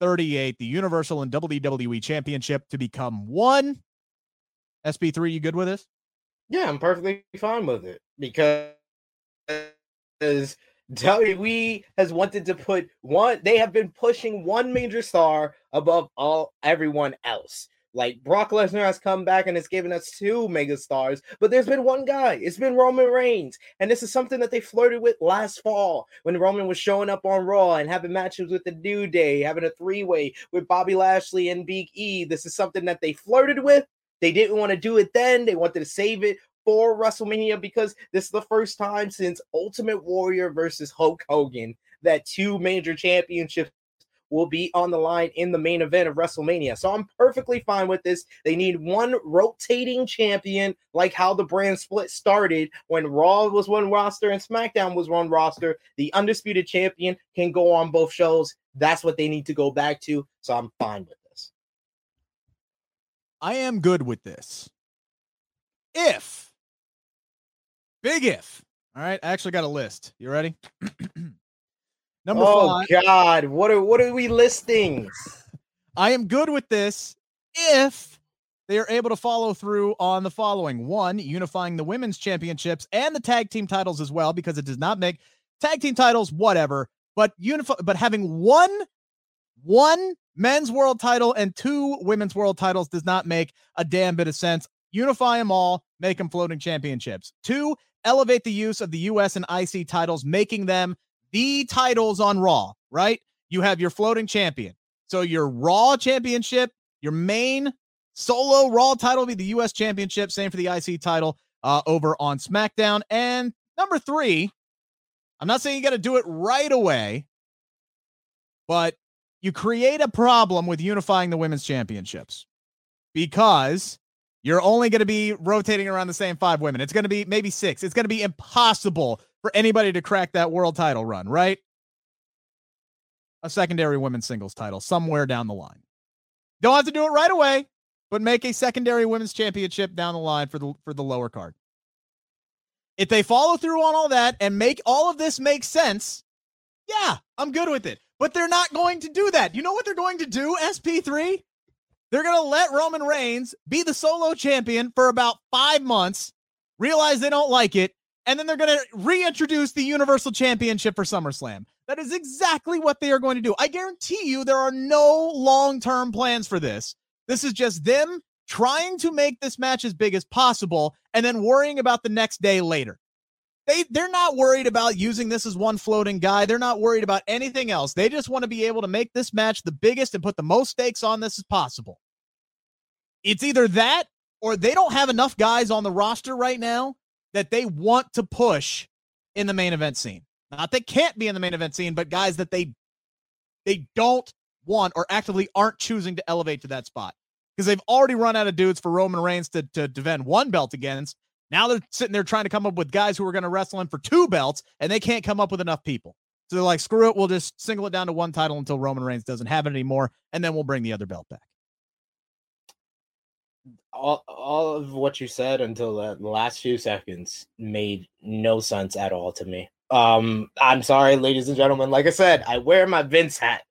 38, the Universal and WWE Championship to become one. SP3, you good with this? Yeah, I'm perfectly fine with it because WWE has wanted to put one, they have been pushing one major star above all everyone else. Like Brock Lesnar has come back and has given us two mega stars, but there's been one guy. It's been Roman Reigns. And this is something that they flirted with last fall when Roman was showing up on Raw and having matches with the New Day, having a three way with Bobby Lashley and Big E. This is something that they flirted with. They didn't want to do it then. They wanted to save it for WrestleMania because this is the first time since Ultimate Warrior versus Hulk Hogan that two major championships will be on the line in the main event of WrestleMania. So I'm perfectly fine with this. They need one rotating champion, like how the brand split started when Raw was one roster and SmackDown was one roster. The undisputed champion can go on both shows. That's what they need to go back to. So I'm fine with this. I am good with this. If Big if. All right, I actually got a list. You ready? Number oh, five. God, what are what are we listing? I am good with this if they are able to follow through on the following: one, unifying the women's championships and the tag team titles as well, because it does not make tag team titles whatever, but unify, but having one one men's world title and two women's world titles does not make a damn bit of sense. Unify them all, make them floating championships. Two, elevate the use of the US and IC titles, making them the titles on Raw, right? You have your floating champion. So your Raw championship, your main solo Raw title will be the US championship. Same for the IC title. uh, over on SmackDown. And number three, I'm not saying you got to do it right away, but you create a problem with unifying the women's championships because you're only going to be rotating around the same five women. It's going to be maybe six. It's going to be impossible for anybody to crack that world title run, right? A secondary women's singles title somewhere down the line. Don't have to do it right away, but make a secondary women's championship down the line for the for the lower card. If they follow through on all that and make all of this make sense, yeah, I'm good with it. But they're not going to do that. You know what they're going to do, SP3? They're going to let Roman Reigns be the solo champion for about five months, realize they don't like it, and then they're going to reintroduce the Universal Championship for SummerSlam. That is exactly what they are going to do. I guarantee you there are no long term plans for this. This is just them trying to make this match as big as possible and then worrying about the next day later. They they're not worried about using this as one floating guy. They're not worried about anything else. They just want to be able to make this match the biggest and put the most stakes on this as possible. It's either that or they don't have enough guys on the roster right now that they want to push in the main event scene. Not that can't be in the main event scene, but guys that they they don't want or actively aren't choosing to elevate to that spot because they've already run out of dudes for Roman Reigns to, to defend one belt against. Now they're sitting there trying to come up with guys who are going to wrestle him for two belts, and they can't come up with enough people. So they're like, screw it, we'll just single it down to one title until Roman Reigns doesn't have it anymore, and then we'll bring the other belt back. All, all of what you said until the last few seconds made no sense at all to me. Um, I'm sorry, ladies and gentlemen. Like I said, I wear my Vince hat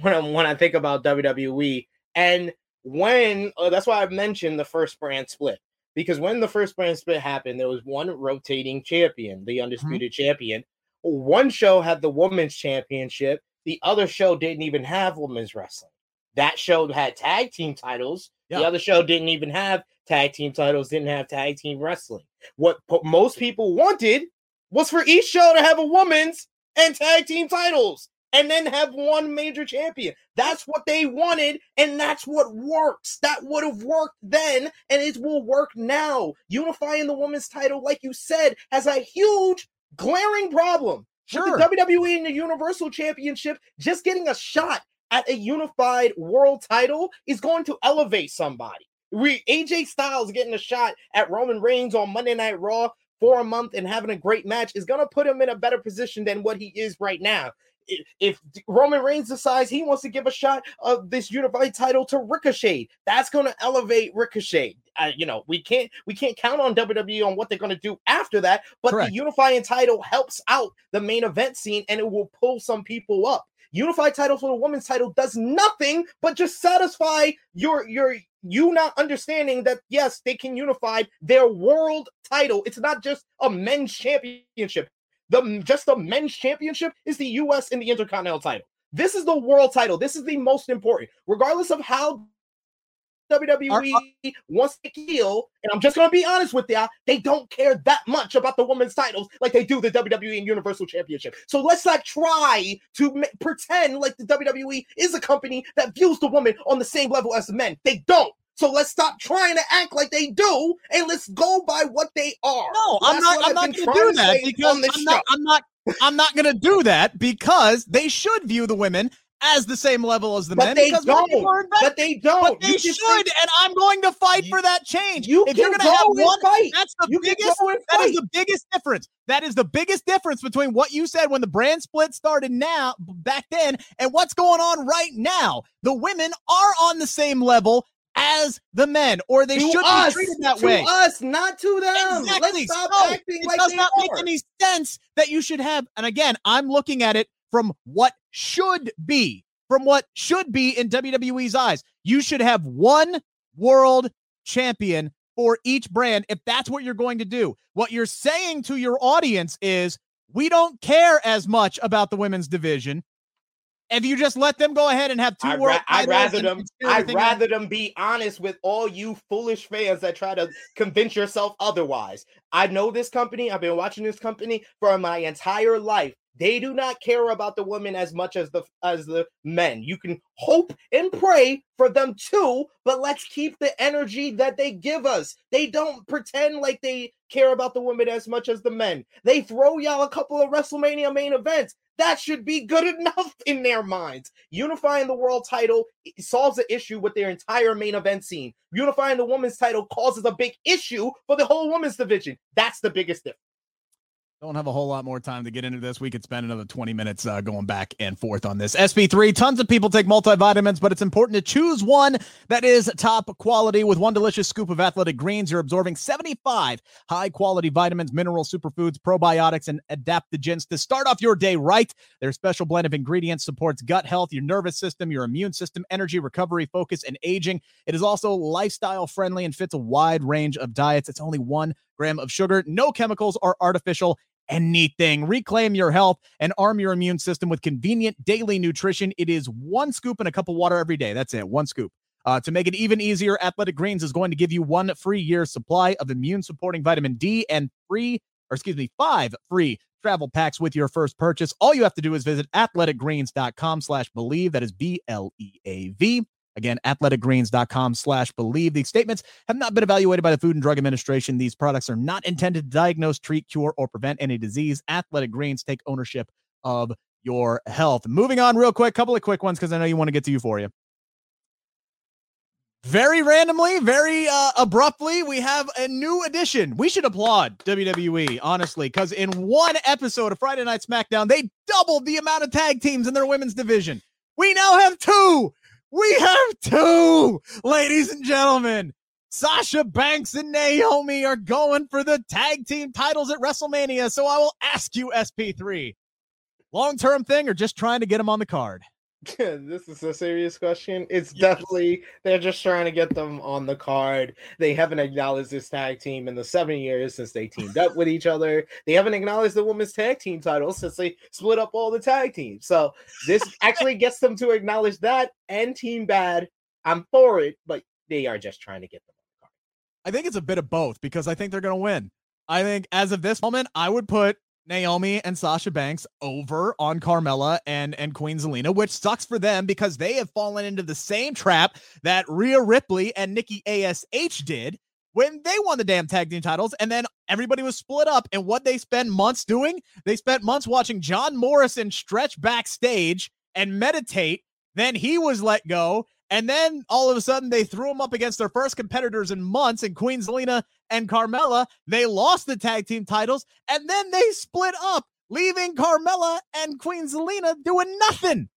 when I when I think about WWE, and when uh, that's why I mentioned the first brand split because when the first brand split happened, there was one rotating champion, the mm-hmm. undisputed mm-hmm. champion. One show had the women's championship. The other show didn't even have women's wrestling. That show had tag team titles. Yeah. The other show didn't even have tag team titles, didn't have tag team wrestling. What most people wanted was for each show to have a woman's and tag team titles and then have one major champion. That's what they wanted, and that's what works. That would have worked then, and it will work now. Unifying the women's title, like you said, has a huge, glaring problem. Sure. With the WWE and the Universal Championship, just getting a shot at a unified world title is going to elevate somebody. We AJ Styles getting a shot at Roman Reigns on Monday Night Raw for a month and having a great match is going to put him in a better position than what he is right now. If Roman Reigns decides he wants to give a shot of this unified title to Ricochet, that's going to elevate Ricochet. Uh, you know, we can't we can't count on WWE on what they're going to do after that, but Correct. the unifying title helps out the main event scene and it will pull some people up. Unified title for the women's title does nothing but just satisfy your your you not understanding that yes, they can unify their world title. It's not just a men's championship. The just the men's championship is the US and the Intercontinental title. This is the world title. This is the most important, regardless of how WWE wants to heal, and I'm just to be honest with you, they don't care that much about the women's titles like they do the WWE and Universal Championship. So let's not try to ma- pretend like the WWE is a company that views the woman on the same level as the men. They don't. So let's stop trying to act like they do, and let's go by what they are. No, I'm not. I'm not going to do that because I'm not, I'm not. I'm not going to do that because they should view the women as the same level as the but men. They don't. But they don't. But they should, say, and I'm going to fight you, for that change. You if you're going to have one, fight. that's the you biggest. That is the biggest difference. That is the biggest difference between what you said when the brand split started now back then and what's going on right now. The women are on the same level as the men, or they to should us, be treated that to way. us, not to them. Exactly. Let's stop so, acting it like does not are. make any sense that you should have. And again, I'm looking at it from what should be, from what should be in WWE's eyes. You should have one world champion for each brand if that's what you're going to do. What you're saying to your audience is, we don't care as much about the women's division. If you just let them go ahead and have 2 I'd, world ra- I'd rather them. I'd rather them be honest with all you foolish fans that try to convince yourself otherwise. I know this company. I've been watching this company for my entire life. They do not care about the women as much as the as the men. You can hope and pray for them too, but let's keep the energy that they give us. They don't pretend like they care about the women as much as the men. They throw y'all a couple of WrestleMania main events. That should be good enough in their minds. Unifying the world title solves the issue with their entire main event scene. Unifying the women's title causes a big issue for the whole women's division. That's the biggest difference. Don't have a whole lot more time to get into this. We could spend another 20 minutes uh, going back and forth on this. SP3, tons of people take multivitamins, but it's important to choose one that is top quality. With one delicious scoop of athletic greens, you're absorbing 75 high quality vitamins, minerals, superfoods, probiotics, and adaptogens to start off your day right. Their special blend of ingredients supports gut health, your nervous system, your immune system, energy, recovery, focus, and aging. It is also lifestyle friendly and fits a wide range of diets. It's only one gram of sugar, no chemicals or artificial anything. Reclaim your health and arm your immune system with convenient daily nutrition. It is one scoop and a cup of water every day. That's it, one scoop. Uh, to make it even easier, Athletic Greens is going to give you one free year supply of immune supporting vitamin D and free, or excuse me, five free travel packs with your first purchase. All you have to do is visit athleticgreens.com slash bleav. That is B L E A V. Again, athleticgreens.com slash bleav. These statements have not been evaluated by the Food and Drug Administration. These products are not intended to diagnose, treat, cure, or prevent any disease. Athletic Greens take ownership of your health. Moving on real quick, couple of quick ones because I know you want to get to Euphoria. Very randomly, very uh, abruptly, we have a new addition. We should applaud WWE, honestly, because in one episode of Friday Night SmackDown, they doubled the amount of tag teams in their women's division. We now have two. We have two, ladies and gentlemen. Sasha Banks and Naomi are going for the tag team titles at WrestleMania. So I will ask you, SP3, long term thing or just trying to get them on the card? this is a serious question. It's yes. definitely they're just trying to get them on the card. They haven't acknowledged this tag team in the seven years since they teamed up with each other. They haven't acknowledged the women's tag team title since they split up all the tag teams. So this actually gets them to acknowledge that and Team Bad. I'm for it, but they are just trying to get them on the card. I think it's a bit of both because I think they're going to win. I think as of this moment, I would put Naomi and Sasha Banks over on Carmella and and Queen Zelina, which sucks for them because they have fallen into the same trap that Rhea Ripley and Nikki Ash did when they won the damn tag team titles, and then everybody was split up. And what they spent months doing, they spent months watching John Morrison stretch backstage and meditate. Then he was let go, and then all of a sudden, they threw them up against their first competitors in months in Queen Zelina and Carmella. They lost the tag team titles, and then they split up, leaving Carmella and Queen Zelina doing nothing.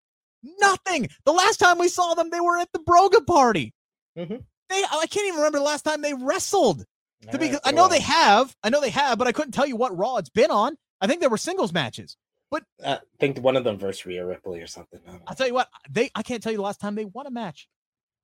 Nothing. The last time we saw them, they were at the Broga party. Mm-hmm. They, I can't even remember the last time they wrestled. To be, I know they have. I know they have, but I couldn't tell you what Raw it's been on. I think there were singles matches. But uh, I think one of them versus Rhea Ripley or something. I'll tell you what, they I can't tell you the last time they won a match.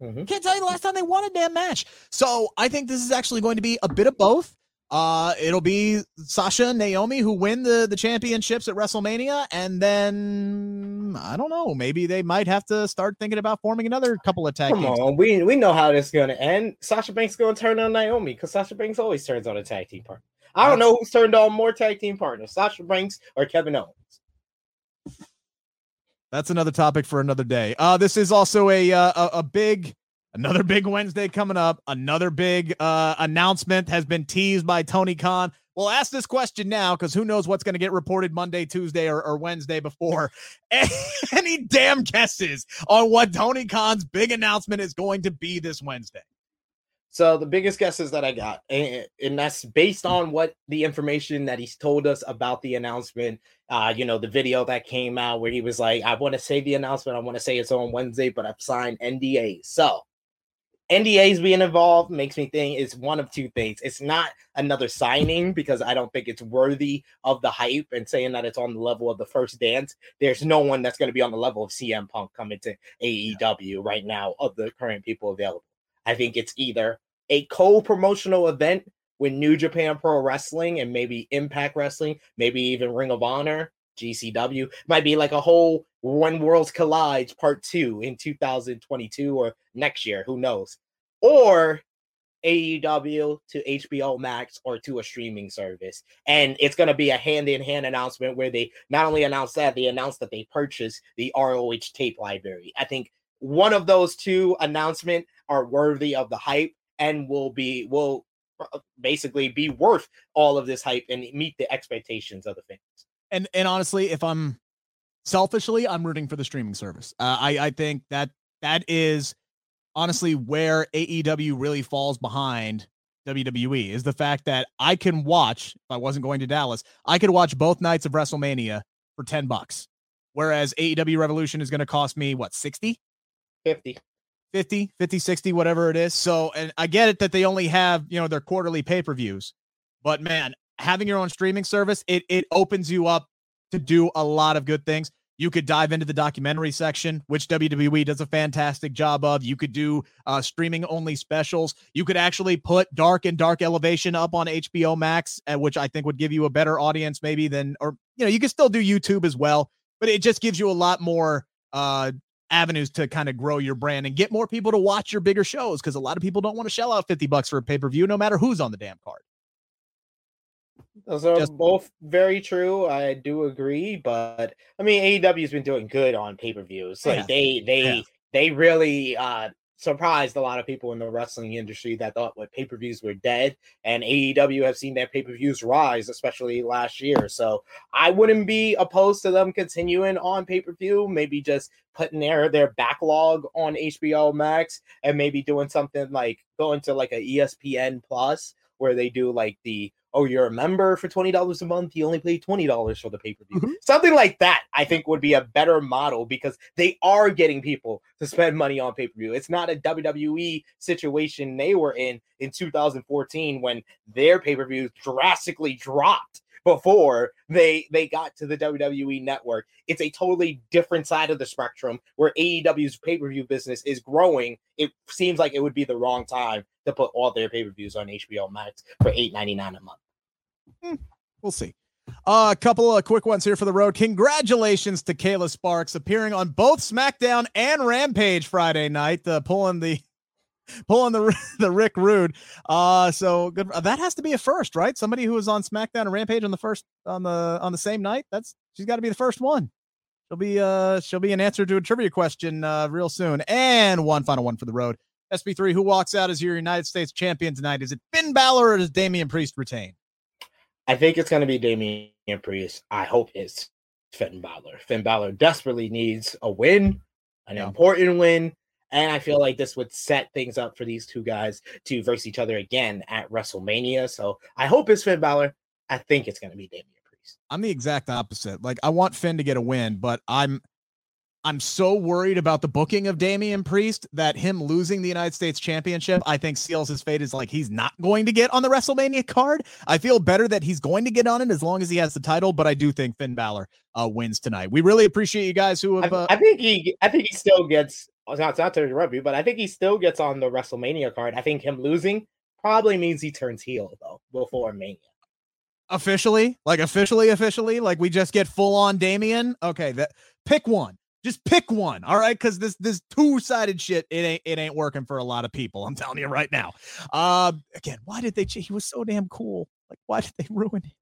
Mm-hmm. Can't tell you the last time they won a damn match. So I think this is actually going to be a bit of both. Uh, it'll be Sasha and Naomi who win the the championships at WrestleMania, and then I don't know. Maybe they might have to start thinking about forming another couple of tag. Come teams. on, we we know how this is going to end. Sasha Banks going to turn on Naomi because Sasha Banks always turns on a tag team partner. I don't know who's turned on more tag team partners, Sasha Banks or Kevin Owens. That's another topic for another day. Uh, this is also a, uh, a, a big another big Wednesday coming up. Another big uh, announcement has been teased by Tony Khan. We'll ask this question now because who knows what's going to get reported Monday, Tuesday, or, or Wednesday before. Any damn guesses on what Tony Khan's big announcement is going to be this Wednesday? So the biggest guesses that I got, and, and that's based on what the information that he's told us about the announcement. Uh, you know, the video that came out where he was like, "I want to say the announcement. I want to say it's on Wednesday, but I've signed NDAs." So NDAs being involved makes me think it's one of two things. It's not another signing because I don't think it's worthy of the hype and saying that it's on the level of the first dance. There's no one that's going to be on the level of CM Punk coming to AEW right now of the current people available. I think it's either a co-promotional event with New Japan Pro Wrestling and maybe Impact Wrestling, maybe even Ring of Honor, GCW. Might be like a whole When Worlds Collide Part 2 in 2022 or next year, who knows. Or AEW to HBO Max or to a streaming service. And it's going to be a hand in hand announcement where they not only announce that, they announce that they purchase the ROH tape library. I think one of those two announcements are worthy of the hype and will be will uh, basically be worth all of this hype and meet the expectations of the fans. And and honestly, if I'm selfishly, I'm rooting for the streaming service. Uh, I I think that that is honestly where AEW really falls behind WWE is the fact that I can watch if I wasn't going to Dallas, I could watch both nights of WrestleMania for 10 bucks. Whereas AEW Revolution is going to cost me what, 60? 50. 50, 50, 60, whatever it is. So, and I get it that they only have, you know, their quarterly pay-per-views. But man, having your own streaming service, it it opens you up to do a lot of good things. You could dive into the documentary section, which WWE does a fantastic job of. You could do uh, streaming only specials. You could actually put Dark and Dark Elevation up on HBO Max, uh, which I think would give you a better audience, maybe than, or you know, you could still do YouTube as well, but it just gives you a lot more uh, avenues to kind of grow your brand and get more people to watch your bigger shows because a lot of people don't want to shell out 50 bucks for a pay per view, no matter who's on the damn card. Those are Just, both very true. I do agree, but I mean AEW's been doing good on pay per views. Like yeah. they they yeah. they really uh surprised a lot of people in the wrestling industry that thought what pay per views were dead, and AEW have seen their pay per views rise, especially last year. So I wouldn't be opposed to them continuing on pay per view, maybe just putting their their backlog on HBO Max and maybe doing something like going to like a ESPN Plus where they do like the oh, you're a member for $20 a month, you only pay $20 for the pay per view. Mm-hmm. Something like that, I think, would be a better model because they are getting people to spend money on pay per view. It's not a WWE situation they were in in 2014 when their pay per views drastically dropped before they they got to the WWE network. It's a totally different side of the spectrum where AEW's pay-per-view business is growing. It seems like it would be the wrong time to put all their pay-per-views on HBO Max for $8.99 a month. Hmm, we'll see. Uh, a couple of quick ones here for the road. Congratulations to Kayla Sparks appearing on both SmackDown and Rampage Friday night, uh, pulling the pulling the the Rick Rude. Uh, so good. That has to be a first, right? Somebody who was on SmackDown and Rampage on the first on the on the same night. That's she's got to be the first one. She'll be uh she'll be an answer to a trivia question uh real soon. And one final one for the road. SP3, who walks out as your United States champion tonight? Is it Finn Balor or does Damian Priest retain? I think it's going to be Damian Priest. I hope it's Finn Balor. Finn Balor desperately needs a win, an yeah. important win. And I feel like this would set things up for these two guys to verse each other again at WrestleMania. So I hope it's Finn Balor. I think it's going to be Damian Priest. I'm the exact opposite. Like I want Finn to get a win, but I'm I'm so worried about the booking of Damian Priest that him losing the United States Championship, I think seals his fate is like he's not going to get on the WrestleMania card. I feel better that he's going to get on it as long as he has the title, but I do think Finn Balor uh, wins tonight. We really appreciate you guys who have. Uh, I, I, think he, I think he still gets. Not, not to interrupt you, but I think he still gets on the WrestleMania card. I think him losing probably means he turns heel though before Mania officially like officially officially like we just get full on Damian okay that pick one just pick one, all right? Because this this two sided shit it ain't it ain't working for a lot of people. I'm telling you right now. Uh, again, why did they? He was so damn cool. Like, why did they ruin it?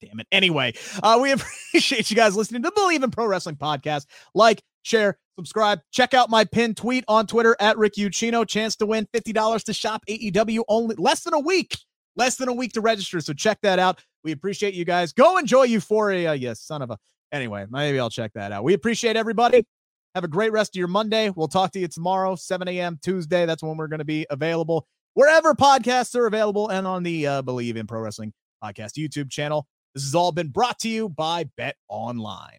damn it. Anyway, uh, we appreciate you guys listening to the Bleav in Pro Wrestling podcast. Like, share, subscribe. Check out my pinned tweet on Twitter at Rick Ucchino. Chance to win $50 to shop AEW only less than a week. Less than a week to register. So check that out. We appreciate you guys. Go enjoy Euphoria, you son of a. Anyway, maybe I'll check that out. We appreciate everybody. Have a great rest of your Monday. We'll talk to you tomorrow, 7 a.m. Tuesday. That's when we're going to be available wherever podcasts are available and on the uh, Bleav in Pro Wrestling podcast YouTube channel. This has all been brought to you by Bet Online.